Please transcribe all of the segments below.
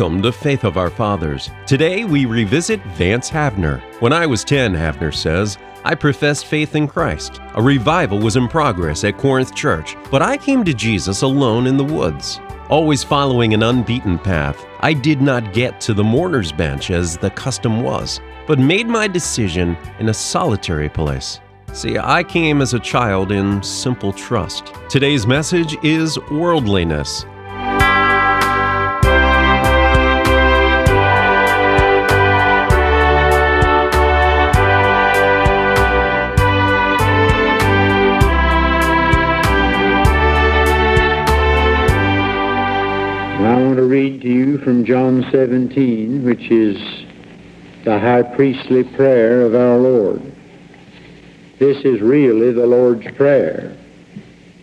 Welcome to Faith of Our Fathers. Today we revisit Vance Havner. When I was 10, Havner says, I professed faith in Christ. A revival was in progress at Corinth Church, but I came to Jesus alone in the woods. Always following an unbeaten path, I did not get to the mourner's bench as the custom was, but made my decision in a solitary place. See, I came as a child in simple trust. Today's message is worldliness. Read to you from John 17, which is the high priestly prayer of our Lord. This is really the Lord's Prayer.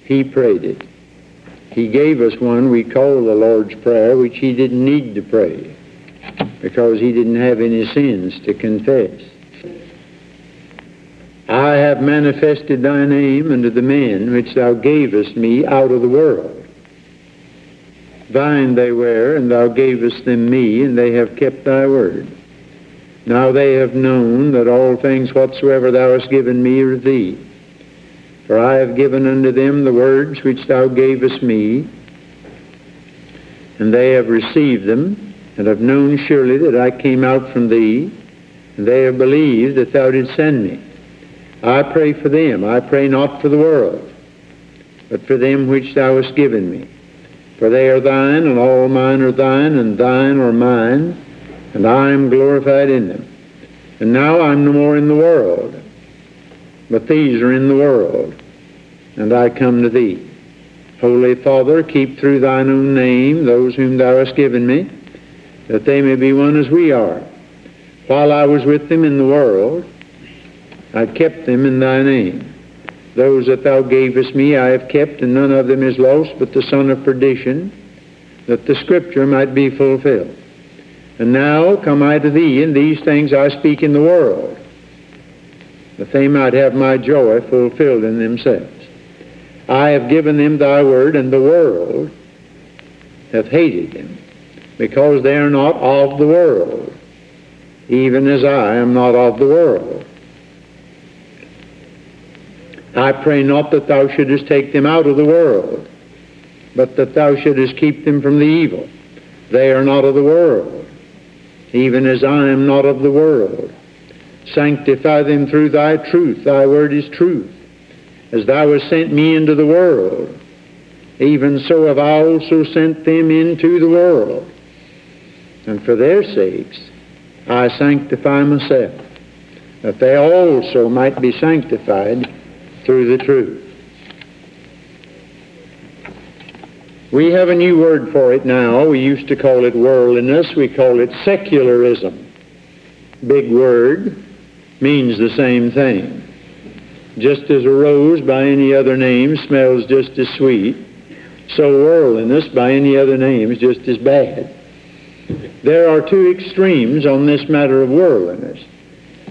He prayed it. He gave us one we call the Lord's Prayer, which he didn't need to pray because he didn't have any sins to confess. I have manifested thy name unto the men which thou gavest me out of the world. Thine they were, and thou gavest them me, and they have kept thy word. Now they have known that all things whatsoever thou hast given me are thee. For I have given unto them the words which thou gavest me, and they have received them, and have known surely that I came out from thee, and they have believed that thou didst send me. I pray for them. I pray not for the world, but for them which thou hast given me for they are thine, and all mine are thine, and thine are mine, and I am glorified in them. And now I'm no more in the world, but these are in the world, and I come to thee. Holy Father, keep through thine own name those whom thou hast given me, that they may be one as we are. While I was with them in the world, I kept them in thy name. Those that thou gavest me I have kept, and none of them is lost but the son of perdition, that the scripture might be fulfilled. And now come I to thee, and these things I speak in the world, that they might have my joy fulfilled in themselves. I have given them thy word, and the world hath hated them, because they are not of the world, even as I am not of the world. I pray not that thou shouldest take them out of the world, but that thou shouldest keep them from the evil. They are not of the world, even as I am not of the world. Sanctify them through thy truth. Thy word is truth. As thou hast sent me into the world, even so have I also sent them into the world. And for their sakes I sanctify myself, that they also might be sanctified through the truth. We have a new word for it now. We used to call it worldliness. We call it secularism. Big word, means the same thing. Just as a rose by any other name smells just as sweet, so worldliness by any other name is just as bad. There are two extremes on this matter of worldliness.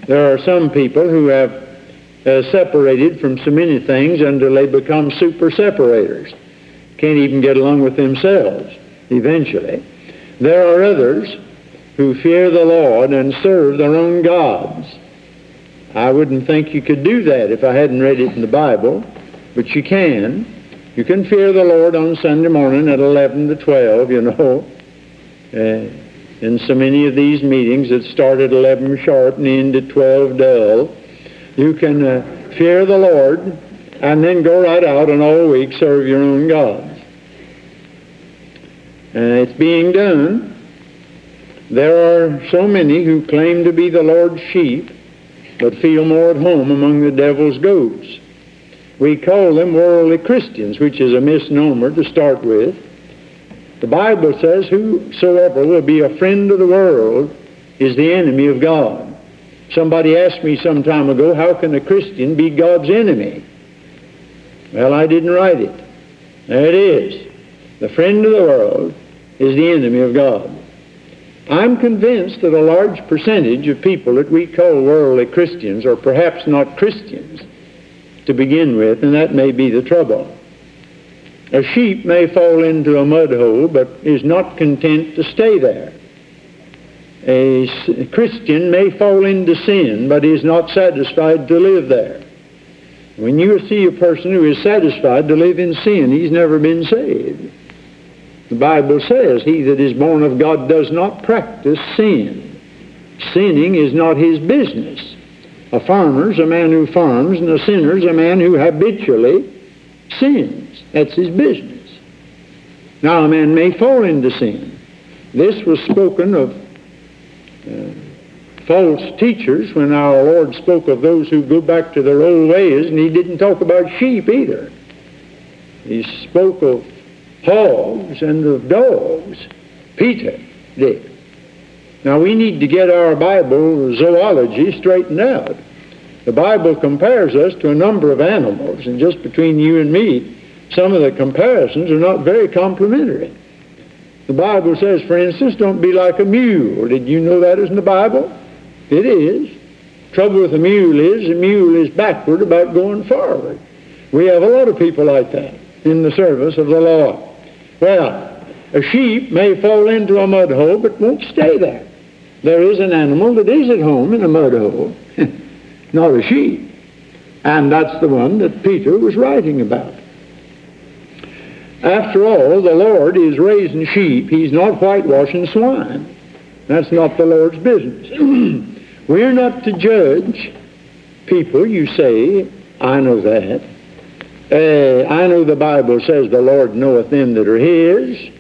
There are some people who have uh, separated from so many things until they become super separators. Can't even get along with themselves eventually. There are others who fear the Lord and serve their own gods. I wouldn't think you could do that if I hadn't read it in the Bible, but you can. You can fear the Lord on Sunday morning at 11 to 12, you know. Uh, in so many of these meetings that start at 11 sharp and end at 12 dull. You can uh, fear the Lord and then go right out and all week serve your own gods. And it's being done. There are so many who claim to be the Lord's sheep, but feel more at home among the devil's goats. We call them worldly Christians, which is a misnomer to start with. The Bible says, Whosoever will be a friend of the world is the enemy of God. Somebody asked me some time ago, how can a Christian be God's enemy? Well, I didn't write it. There it is. The friend of the world is the enemy of God. I'm convinced that a large percentage of people that we call worldly Christians are perhaps not Christians to begin with, and that may be the trouble. A sheep may fall into a mud hole, but is not content to stay there. A Christian may fall into sin, but is not satisfied to live there. When you see a person who is satisfied to live in sin, he's never been saved. The Bible says, He that is born of God does not practice sin. Sinning is not his business. A farmer's a man who farms, and a sinner's a man who habitually sins. That's his business. Now, a man may fall into sin. This was spoken of Uh, false teachers when our Lord spoke of those who go back to their old ways, and he didn't talk about sheep either. He spoke of hogs and of dogs. Peter did. Now we need to get our Bible zoology straightened out. The Bible compares us to a number of animals, and just between you and me, some of the comparisons are not very complimentary. The Bible says, for instance, don't be like a mule. Did you know that is in the Bible? It is. Trouble with a mule is the mule is backward about going forward. We have a lot of people like that in the service of the Lord. Well, a sheep may fall into a mud hole but won't stay there. There is an animal that is at home in a mud hole, not a sheep. And that's the one that Peter was writing about. After all, the Lord is raising sheep. He's not whitewashing swine. That's not the Lord's business. We're not to judge people. You say, I know that. Uh, I know the Bible says the Lord knoweth them that are His.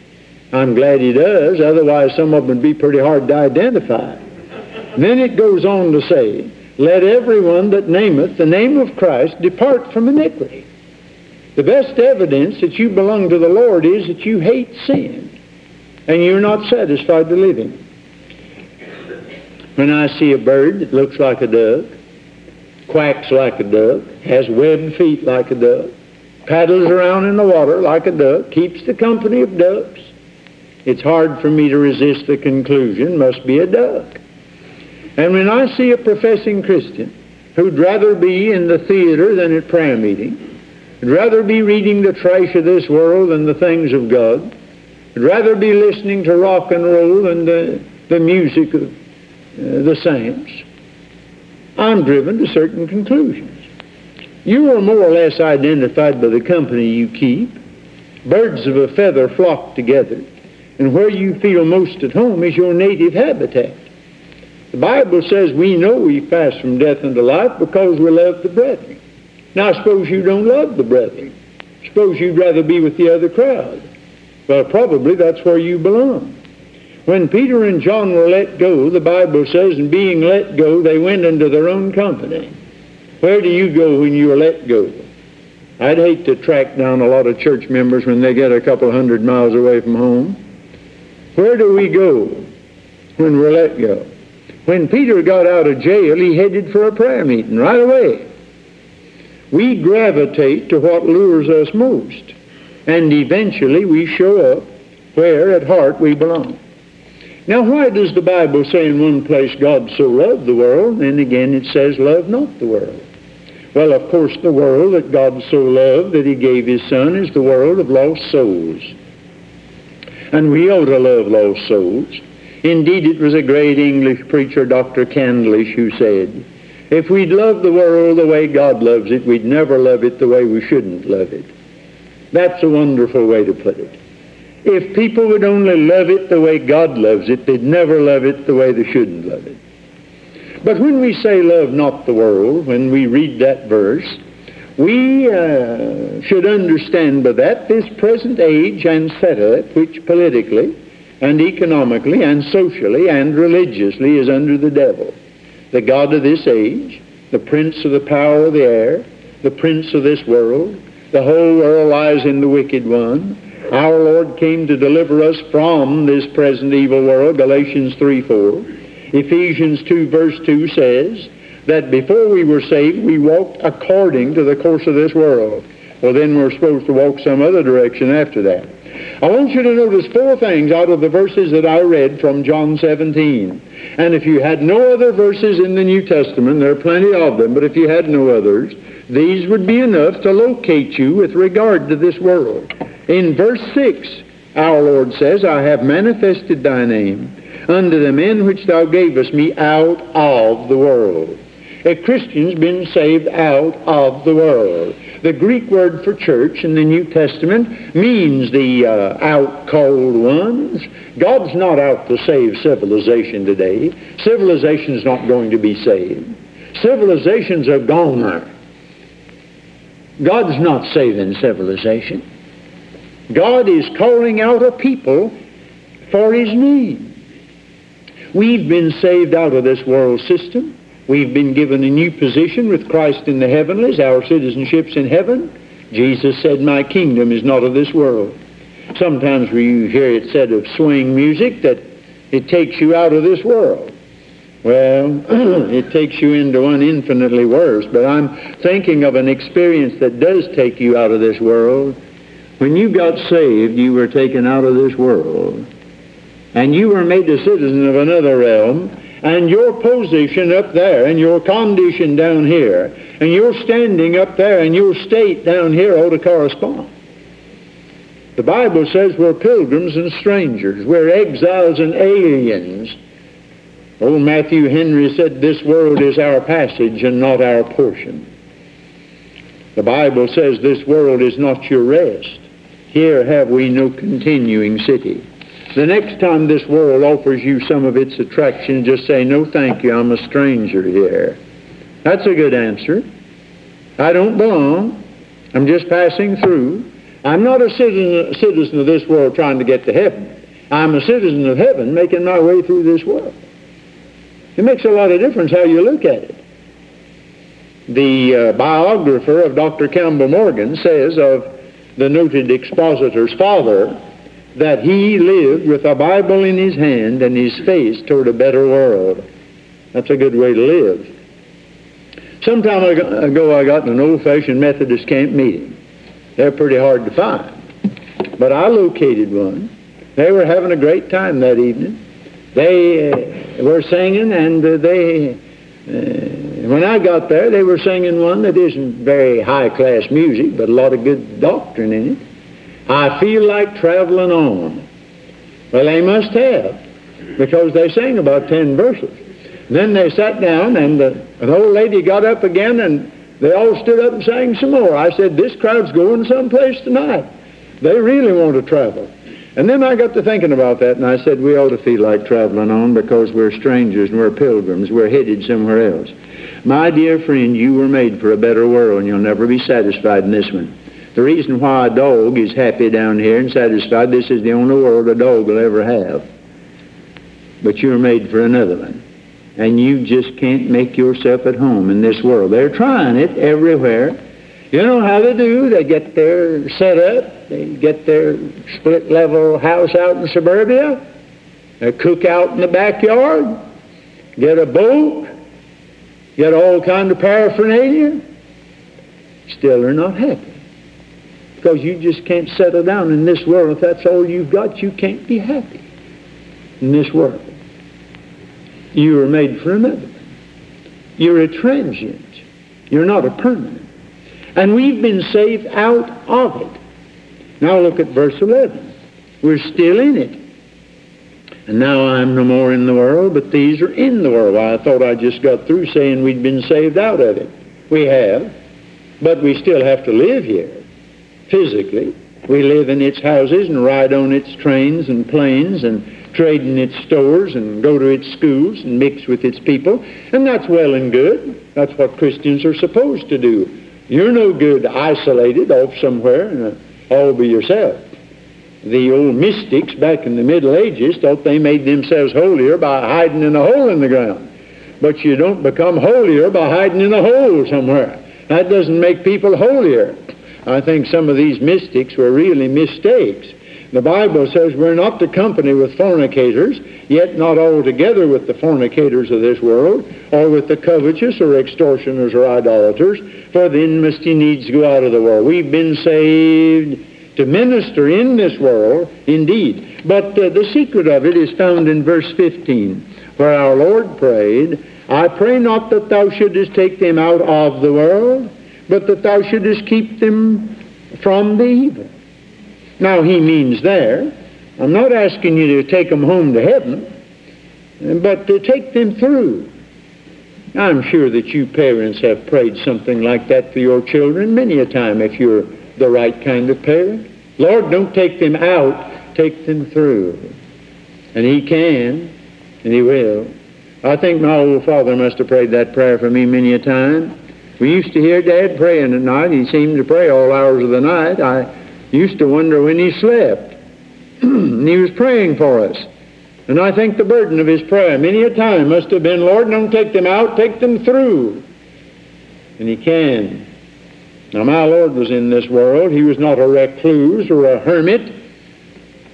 I'm glad He does. Otherwise, some of them would be pretty hard to identify. Then it goes on to say, Let everyone that nameth the name of Christ depart from iniquity. The best evidence that you belong to the Lord is that you hate sin and you're not satisfied to live in. When I see a bird that looks like a dove, quacks like a dove, has webbed feet like a dove, paddles around in the water like a dove, keeps the company of doves, it's hard for me to resist the conclusion must be a dove. And when I see a professing Christian who'd rather be in the theater than at prayer meeting, I'd rather be reading the trash of this world than the things of God. I'd rather be listening to rock and roll than the, the music of uh, the saints. I'm driven to certain conclusions. You are more or less identified by the company you keep. Birds of a feather flock together, and where you feel most at home is your native habitat. The Bible says we know we pass from death unto life because we love the brethren. Now, suppose you don't love the brethren. Suppose you'd rather be with the other crowd. Well, probably that's where you belong. When Peter and John were let go, the Bible says, and being let go, they went into their own company. Where do you go when you are let go? I'd hate to track down a lot of church members when they get a couple hundred miles away from home. Where do we go when we're let go? When Peter got out of jail, he headed for a prayer meeting right away we gravitate to what lures us most. And eventually we show up where at heart we belong. Now, why does the Bible say in one place God so loved the world, and again it says love not the world? Well, of course, the world that God so loved that he gave his Son is the world of lost souls. And we ought to love lost souls. Indeed, it was a great English preacher, Dr. Candlish, who said, if we'd love the world the way God loves it, we'd never love it the way we shouldn't love it. That's a wonderful way to put it. If people would only love it the way God loves it, they'd never love it the way they shouldn't love it. But when we say love not the world, when we read that verse, we uh, should understand by that this present age and setup, which politically and economically and socially and religiously is under the devil the God of this age, the prince of the power of the air, the prince of this world. The whole world lies in the wicked one. Our Lord came to deliver us from this present evil world, Galatians 3 4. Ephesians 2 verse 2 says that before we were saved, we walked according to the course of this world. Well, then we're supposed to walk some other direction after that. I want you to notice four things out of the verses that I read from John 17. And if you had no other verses in the New Testament, there are plenty of them, but if you had no others, these would be enough to locate you with regard to this world. In verse 6, our Lord says, I have manifested thy name unto the men which thou gavest me out of the world. A Christian's been saved out of the world. The Greek word for church in the New Testament means the uh, out cold ones. God's not out to save civilization today. Civilization's not going to be saved. Civilization's a goner. God's not saving civilization. God is calling out a people for His need. We've been saved out of this world system. We've been given a new position with Christ in the heavenlies. Our citizenship's in heaven. Jesus said, My kingdom is not of this world. Sometimes we hear it said of swing music that it takes you out of this world. Well, it takes you into one infinitely worse, but I'm thinking of an experience that does take you out of this world. When you got saved, you were taken out of this world, and you were made a citizen of another realm, and your position up there and your condition down here and your standing up there and your state down here ought to correspond. The Bible says we're pilgrims and strangers. We're exiles and aliens. Old Matthew Henry said, This world is our passage and not our portion. The Bible says this world is not your rest. Here have we no continuing city. The next time this world offers you some of its attraction, just say, No, thank you, I'm a stranger here. That's a good answer. I don't belong. I'm just passing through. I'm not a citizen, citizen of this world trying to get to heaven. I'm a citizen of heaven making my way through this world. It makes a lot of difference how you look at it. The uh, biographer of Dr. Campbell Morgan says of the noted expositor's father that he lived with a Bible in his hand and his face toward a better world. That's a good way to live. Some time ago, I got in an old-fashioned Methodist camp meeting. They're pretty hard to find. But I located one. They were having a great time that evening. They uh, were singing, and uh, they, uh, when I got there, they were singing one that isn't very high-class music, but a lot of good doctrine in it. I feel like traveling on. Well, they must have, because they sang about ten verses. Then they sat down, and the, an old lady got up again, and they all stood up and sang some more. I said, This crowd's going someplace tonight. They really want to travel. And then I got to thinking about that, and I said, we ought to feel like traveling on because we're strangers and we're pilgrims. We're headed somewhere else. My dear friend, you were made for a better world, and you'll never be satisfied in this one. The reason why a dog is happy down here and satisfied, this is the only world a dog will ever have. But you're made for another one. And you just can't make yourself at home in this world. They're trying it everywhere. You know how they do? They get their set up, they get their split level house out in suburbia, they cook out in the backyard, get a boat, get all kind of paraphernalia. Still, they're not happy. Because you just can't settle down in this world. If that's all you've got, you can't be happy in this world. You were made for another. You're a transient. You're not a permanent. And we've been saved out of it. Now look at verse 11. We're still in it. And now I'm no more in the world, but these are in the world. I thought I just got through saying we'd been saved out of it. We have, but we still have to live here physically. We live in its houses and ride on its trains and planes and trade in its stores and go to its schools and mix with its people. And that's well and good. That's what Christians are supposed to do. You're no good isolated off somewhere and all by yourself. The old mystics back in the Middle Ages thought they made themselves holier by hiding in a hole in the ground. But you don't become holier by hiding in a hole somewhere. That doesn't make people holier. I think some of these mystics were really mistakes. The Bible says we're not to company with fornicators, yet not altogether with the fornicators of this world, or with the covetous or extortioners or idolaters, for then must he needs go out of the world. We've been saved to minister in this world, indeed. But uh, the secret of it is found in verse 15, where our Lord prayed, I pray not that thou shouldest take them out of the world, but that thou shouldest keep them from the evil. Now, he means there, I'm not asking you to take them home to heaven. but to take them through. I'm sure that you parents have prayed something like that for your children many a time if you're the right kind of parent. Lord, don't take them out, take them through. And He can, and He will. I think my old father must have prayed that prayer for me many a time. We used to hear Dad praying at night. He seemed to pray all hours of the night. I used to wonder when he slept. and he was praying for us. And I think the burden of his prayer many a time must have been, Lord, don't take them out, take them through. And he can. Now, my Lord was in this world. He was not a recluse or a hermit.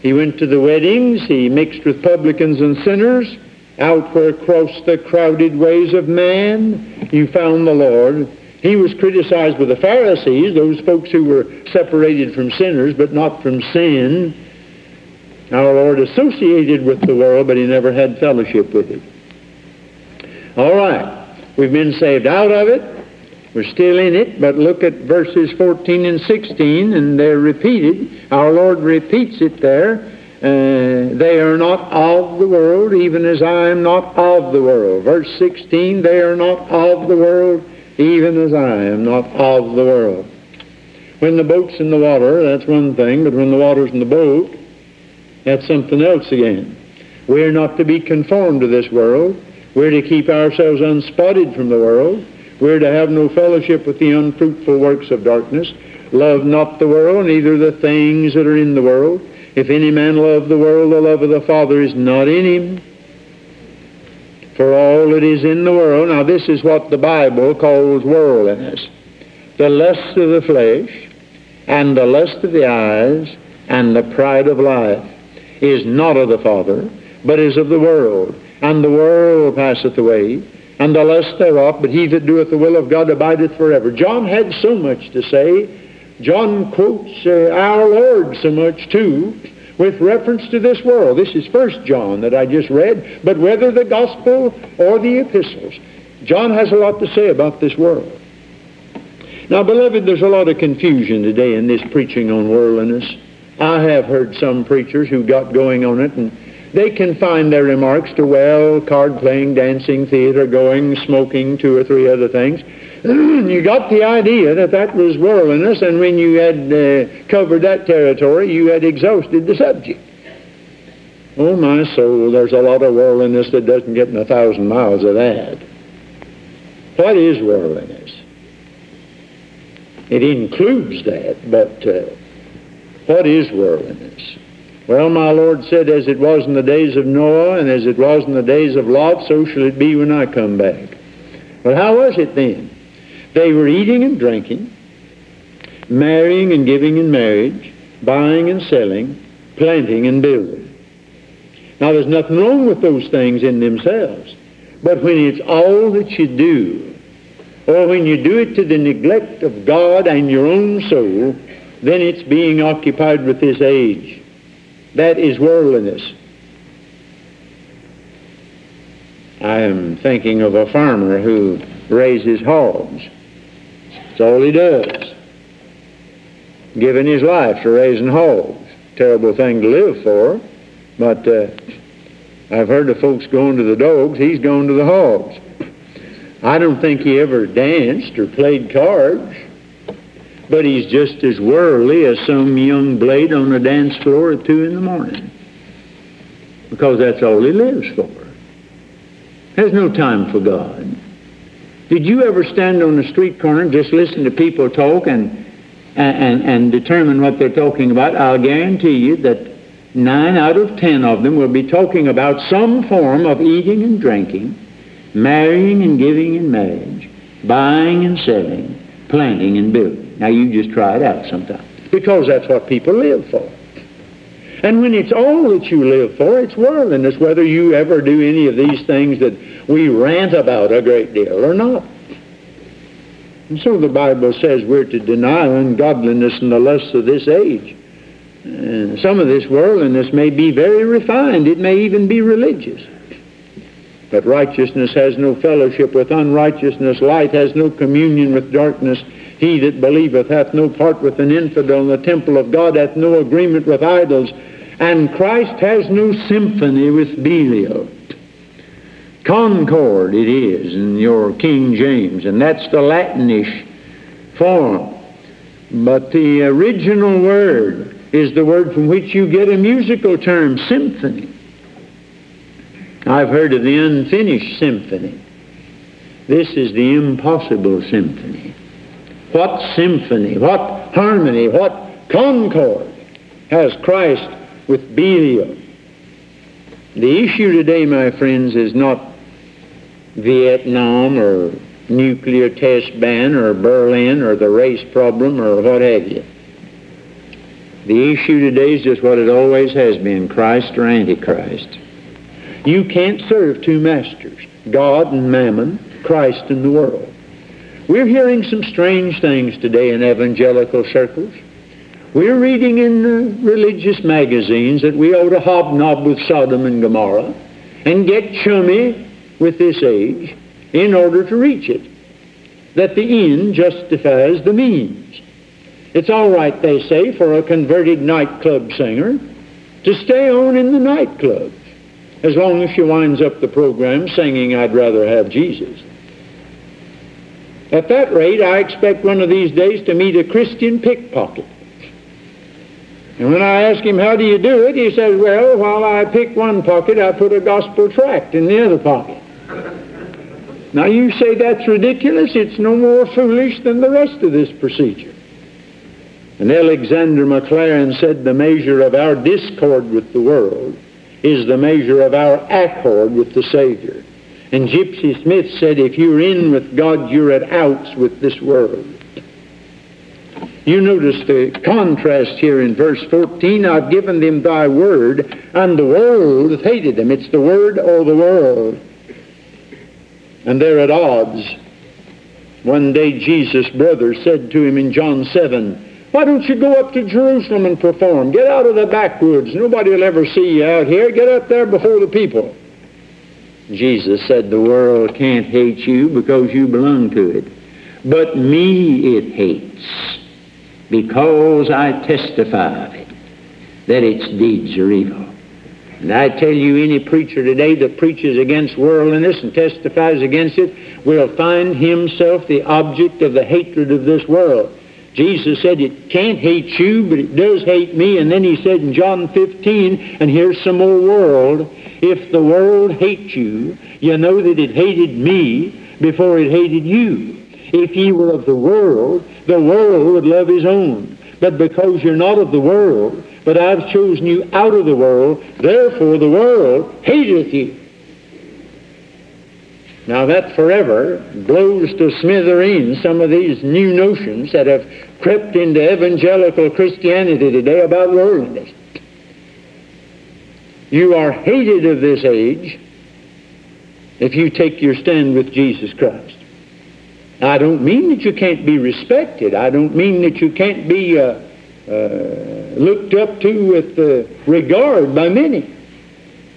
He went to the weddings. He mixed with publicans and sinners. Out where across the crowded ways of man you found the Lord. He was criticized with the Pharisees, those folks who were separated from sinners but not from sin. Our Lord associated with the world, but he never had fellowship with it. All right. We've been saved out of it. We're still in it, but look at verses 14 and 16, and they're repeated. Our Lord repeats it there. Uh, they are not of the world, even as I am not of the world. Verse 16, they are not of the world, even as I am not of the world. When the boat's in the water, that's one thing, but when the water's in the boat, that's something else again. We're not to be conformed to this world. We're to keep ourselves unspotted from the world. We're to have no fellowship with the unfruitful works of darkness. Love not the world, neither the things that are in the world. If any man love the world, the love of the Father is not in him. For all that is in the world, now this is what the Bible calls worldliness. The lust of the flesh, and the lust of the eyes, and the pride of life is not of the Father, but is of the world. And the world passeth away, and the lust thereof, but he that doeth the will of God abideth forever. John had so much to say. John quotes uh, our Lord so much too, with reference to this world. This is First John that I just read, but whether the gospel or the epistles, John has a lot to say about this world. Now, beloved, there's a lot of confusion today in this preaching on worldliness. I have heard some preachers who got going on it, and they confine their remarks to, well, card playing, dancing, theater going, smoking, two or three other things. you got the idea that that was worldliness, and when you had uh, covered that territory, you had exhausted the subject. Oh, my soul, there's a lot of worldliness that doesn't get in a thousand miles of that. What is worldliness? It includes that, but uh, what is worldliness? Well, my Lord said, as it was in the days of Noah and as it was in the days of Lot, so shall it be when I come back. Well, how was it then? They were eating and drinking, marrying and giving in marriage, buying and selling, planting and building. Now, there's nothing wrong with those things in themselves. But when it's all that you do, or when you do it to the neglect of God and your own soul, then it's being occupied with this age. That is worldliness. I am thinking of a farmer who raises hogs. All he does. Giving his life to raising hogs. Terrible thing to live for, but uh, I've heard of folks going to the dogs. He's going to the hogs. I don't think he ever danced or played cards but he's just as worldly as some young blade on the dance floor at two in the morning. Because that's all he lives for. Has no time for God. Did you ever stand on the street corner and just listen to people talk and, and, and determine what they're talking about? I'll guarantee you that nine out of ten of them will be talking about some form of eating and drinking, marrying and giving in marriage, buying and selling, planting and building. Now you just try it out sometime. Because that's what people live for. And when it's all that you live for, it's worldliness, whether you ever do any of these things that we rant about a great deal or not. And so the Bible says we're to deny ungodliness and the lusts of this age. And some of this worldliness may be very refined. It may even be religious. But righteousness has no fellowship with unrighteousness. Light has no communion with darkness. He that believeth hath no part with an infidel, and the temple of God hath no agreement with idols, and Christ has no symphony with Belial. Concord it is in your King James, and that's the Latinish form. But the original word is the word from which you get a musical term, symphony. I've heard of the unfinished symphony. This is the impossible symphony. What symphony, what harmony, what concord has Christ with Belial? The issue today, my friends, is not Vietnam or nuclear test ban or Berlin or the race problem or what have you. The issue today is just what it always has been, Christ or Antichrist. You can't serve two masters, God and mammon, Christ and the world. We're hearing some strange things today in evangelical circles. We're reading in the religious magazines that we ought to hobnob with Sodom and Gomorrah and get chummy with this age in order to reach it. That the end justifies the means. It's all right, they say, for a converted nightclub singer to stay on in the nightclub as long as she winds up the program singing, I'd rather have Jesus. At that rate, I expect one of these days to meet a Christian pickpocket. And when I ask him, how do you do it, he says, well, while I pick one pocket, I put a gospel tract in the other pocket. Now you say that's ridiculous. It's no more foolish than the rest of this procedure. And Alexander Maclaren said the measure of our discord with the world is the measure of our accord with the Savior. And Gypsy Smith said, if you're in with God, you're at outs with this world. You notice the contrast here in verse 14. I've given them thy word, and the world hated them. It's the word or the world and they're at odds. One day Jesus' brother said to him in John 7, Why don't you go up to Jerusalem and perform? Get out of the backwoods. Nobody will ever see you out here. Get up there before the people. Jesus said, The world can't hate you because you belong to it. But me it hates because I testify of it that its deeds are evil. And I tell you, any preacher today that preaches against worldliness and testifies against it will find himself the object of the hatred of this world. Jesus said it can't hate you, but it does hate me. And then he said in John 15, and here's some more world, if the world hates you, you know that it hated me before it hated you. If ye were of the world, the world would love his own. But because you're not of the world, but I've chosen you out of the world, therefore the world hateth you. Now that forever blows to smithereens some of these new notions that have crept into evangelical Christianity today about worldliness. You are hated of this age if you take your stand with Jesus Christ. I don't mean that you can't be respected. I don't mean that you can't be uh, uh, looked up to with uh, regard by many.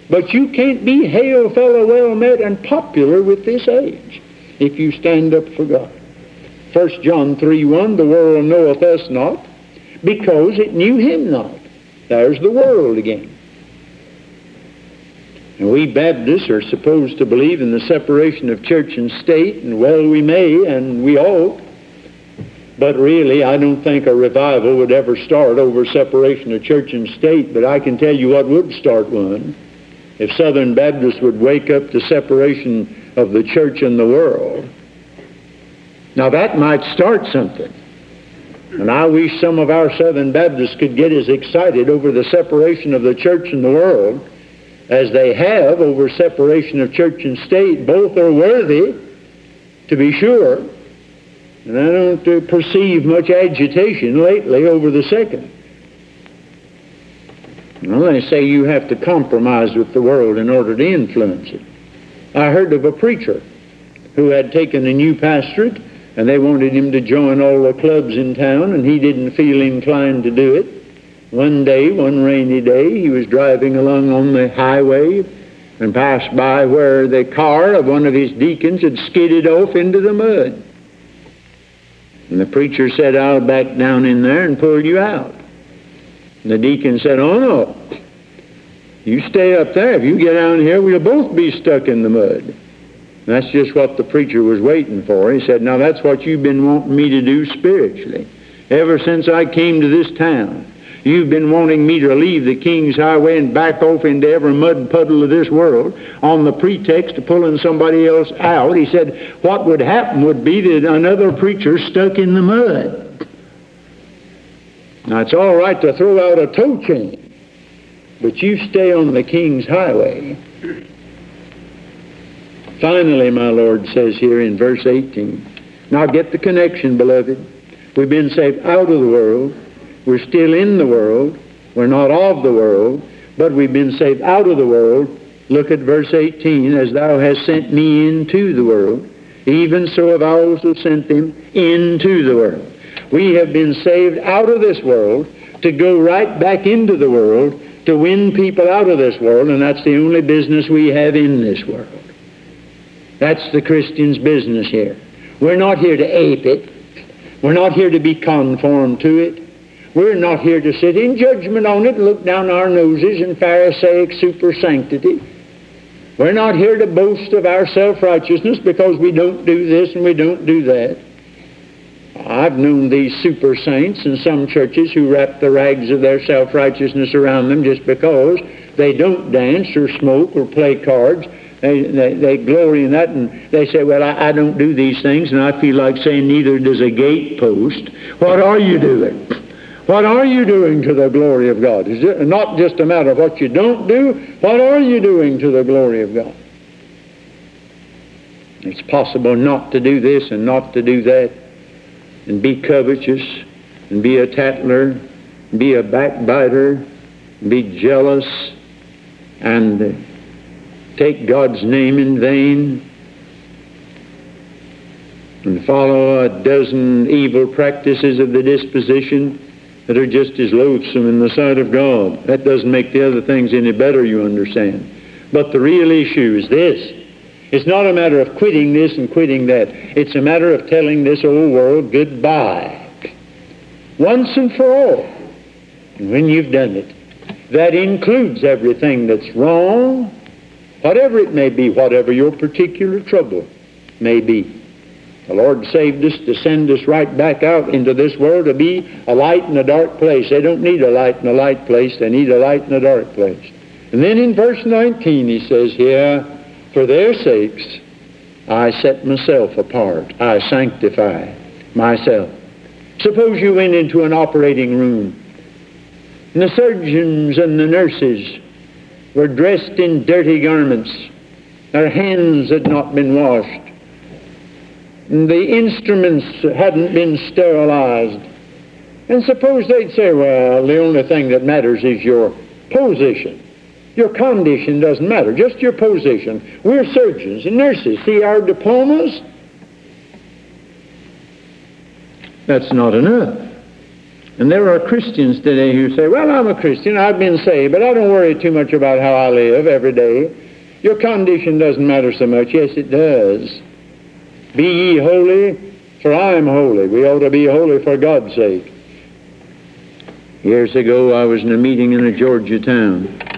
But you can't be hail fellow well met and popular with this age if you stand up for God. 1 John 3 1, the world knoweth us not, because it knew him not. There's the world again. And we Baptists are supposed to believe in the separation of church and state, and well, we may, and we ought. But really, I don't think a revival would ever start over separation of church and state, but I can tell you what would start one. If Southern Baptists would wake up to separation of the church and the world. Now that might start something. And I wish some of our Southern Baptists could get as excited over the separation of the church and the world as they have over separation of church and state. Both are worthy, to be sure. And I don't uh, perceive much agitation lately over the second. They say you have to compromise with the world in order to influence it. I heard of a preacher who had taken a new pastorate, and they wanted him to join all the clubs in town, and he didn't feel inclined to do it. One day, one rainy day, he was driving along on the highway and passed by where the car of one of his deacons had skidded off into the mud. And the preacher said, I'll back down in there and pull you out. And the deacon said, Oh no. You stay up there. If you get down here, we'll both be stuck in the mud. And that's just what the preacher was waiting for. He said, Now that's what you've been wanting me to do spiritually. Ever since I came to this town, you've been wanting me to leave the King's Highway and back off into every mud puddle of this world on the pretext of pulling somebody else out. He said, What would happen would be that another preacher stuck in the mud. Now, it's all right to throw out a tow chain. But you stay on the King's highway. Finally, my Lord says here in verse 18, now get the connection, beloved. We've been saved out of the world. We're still in the world. We're not of the world, but we've been saved out of the world. Look at verse 18, as thou hast sent me into the world, even so have I also sent them into the world. We have been saved out of this world to go right back into the world to win people out of this world, and that's the only business we have in this world. That's the Christian's business here. We're not here to ape it. We're not here to be conformed to it. We're not here to sit in judgment on it, look down our noses in Pharisaic super sanctity. We're not here to boast of our self-righteousness because we don't do this and we don't do that. I've known these super saints in some churches who wrap the rags of their self-righteousness around them just because they don't dance or smoke or play cards. They, they, they glory in that and they say, well, I, I don't do these things and I feel like saying neither does a gatepost. What are you doing? What are you doing to the glory of God? Is it not just a matter of what you don't do? What are you doing to the glory of God? It's possible not to do this and not to do that and be covetous and be a tattler, and be a backbiter, and be jealous and take God's name in vain and follow a dozen evil practices of the disposition that are just as loathsome in the sight of God. That doesn't make the other things any better, you understand. But the real issue is this it's not a matter of quitting this and quitting that. It's a matter of telling this old world goodbye. Once and for all. And when you've done it, that includes everything that's wrong, whatever it may be, whatever your particular trouble may be. The Lord saved us to send us right back out into this world to be a light in a dark place. They don't need a light in a light place, they need a light in a dark place. And then in verse 19 he says here, for their sakes, I set myself apart. I sanctify myself. Suppose you went into an operating room and the surgeons and the nurses were dressed in dirty garments. Their hands had not been washed. And the instruments hadn't been sterilized. And suppose they'd say, well, the only thing that matters is your position. Your condition doesn't matter, just your position. We're surgeons and nurses. See our diplomas? That's not enough. And there are Christians today who say, Well, I'm a Christian, I've been saved, but I don't worry too much about how I live every day. Your condition doesn't matter so much. Yes, it does. Be ye holy, for I am holy. We ought to be holy for God's sake. Years ago, I was in a meeting in a Georgia town.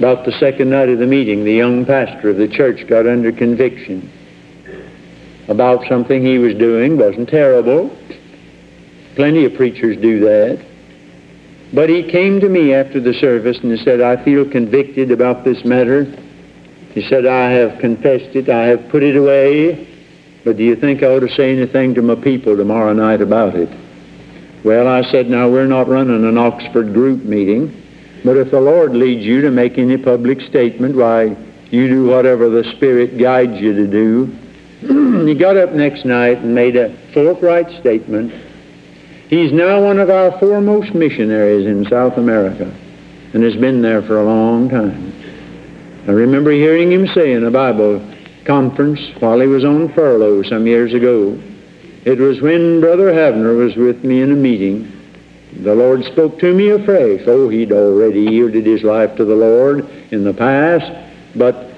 About the second night of the meeting, the young pastor of the church got under conviction about something he was doing. Wasn't terrible. Plenty of preachers do that. But he came to me after the service and he said, I feel convicted about this matter. He said, I have confessed it. I have put it away. But do you think I ought to say anything to my people tomorrow night about it? Well, I said, now we're not running an Oxford group meeting. But if the Lord leads you to make any public statement, why, you do whatever the Spirit guides you to do. he got up next night and made a forthright statement. He's now one of our foremost missionaries in South America and has been there for a long time. I remember hearing him say in a Bible conference while he was on furlough some years ago. It was when Brother Havner was with me in a meeting the Lord spoke to me afresh. Oh, he'd already yielded his life to the Lord in the past, but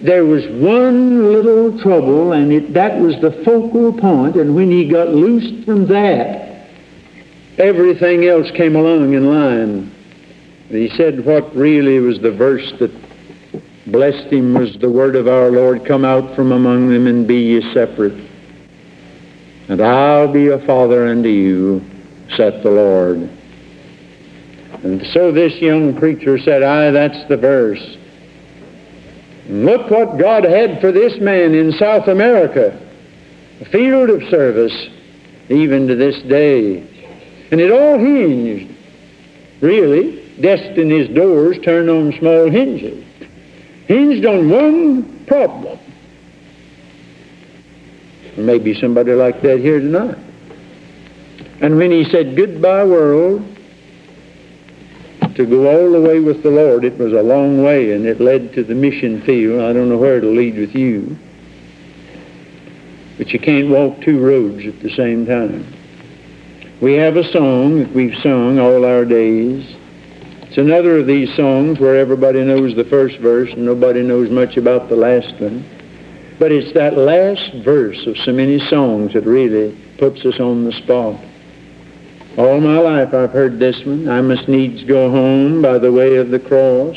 there was one little trouble, and it, that was the focal point, and when he got loosed from that, everything else came along in line. He said what really was the verse that blessed him was the word of our Lord, Come out from among them and be ye separate. And I'll be a father unto you, saith the Lord. And so this young preacher said, Aye, that's the verse. Look what God had for this man in South America a field of service, even to this day. And it all hinged, really, destiny's doors turned on small hinges, hinged on one problem. Maybe somebody like that here tonight. And when he said, Goodbye, world, to go all the way with the Lord, it was a long way, and it led to the mission field. I don't know where it'll lead with you. But you can't walk two roads at the same time. We have a song that we've sung all our days. It's another of these songs where everybody knows the first verse and nobody knows much about the last one. But it's that last verse of so many songs that really puts us on the spot. All my life I've heard this one. I must needs go home by the way of the cross.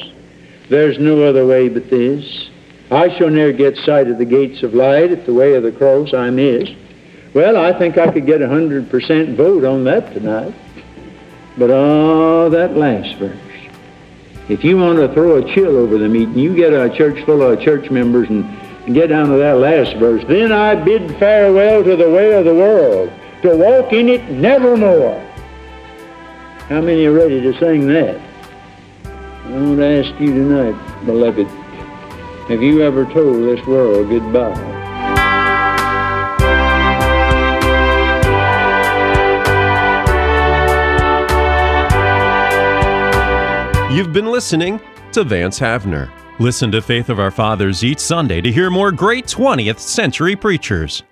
There's no other way but this. I shall ne'er get sight of the gates of light if the way of the cross I miss. Well, I think I could get a hundred percent vote on that tonight. But oh, that last verse. If you want to throw a chill over the meeting, you get a church full of church members and get down to that last verse. Then I bid farewell to the way of the world, to walk in it nevermore. How many are ready to sing that? I want to ask you tonight, beloved, have you ever told this world goodbye? You've been listening to Vance Havner. Listen to Faith of Our Fathers each Sunday to hear more great 20th century preachers.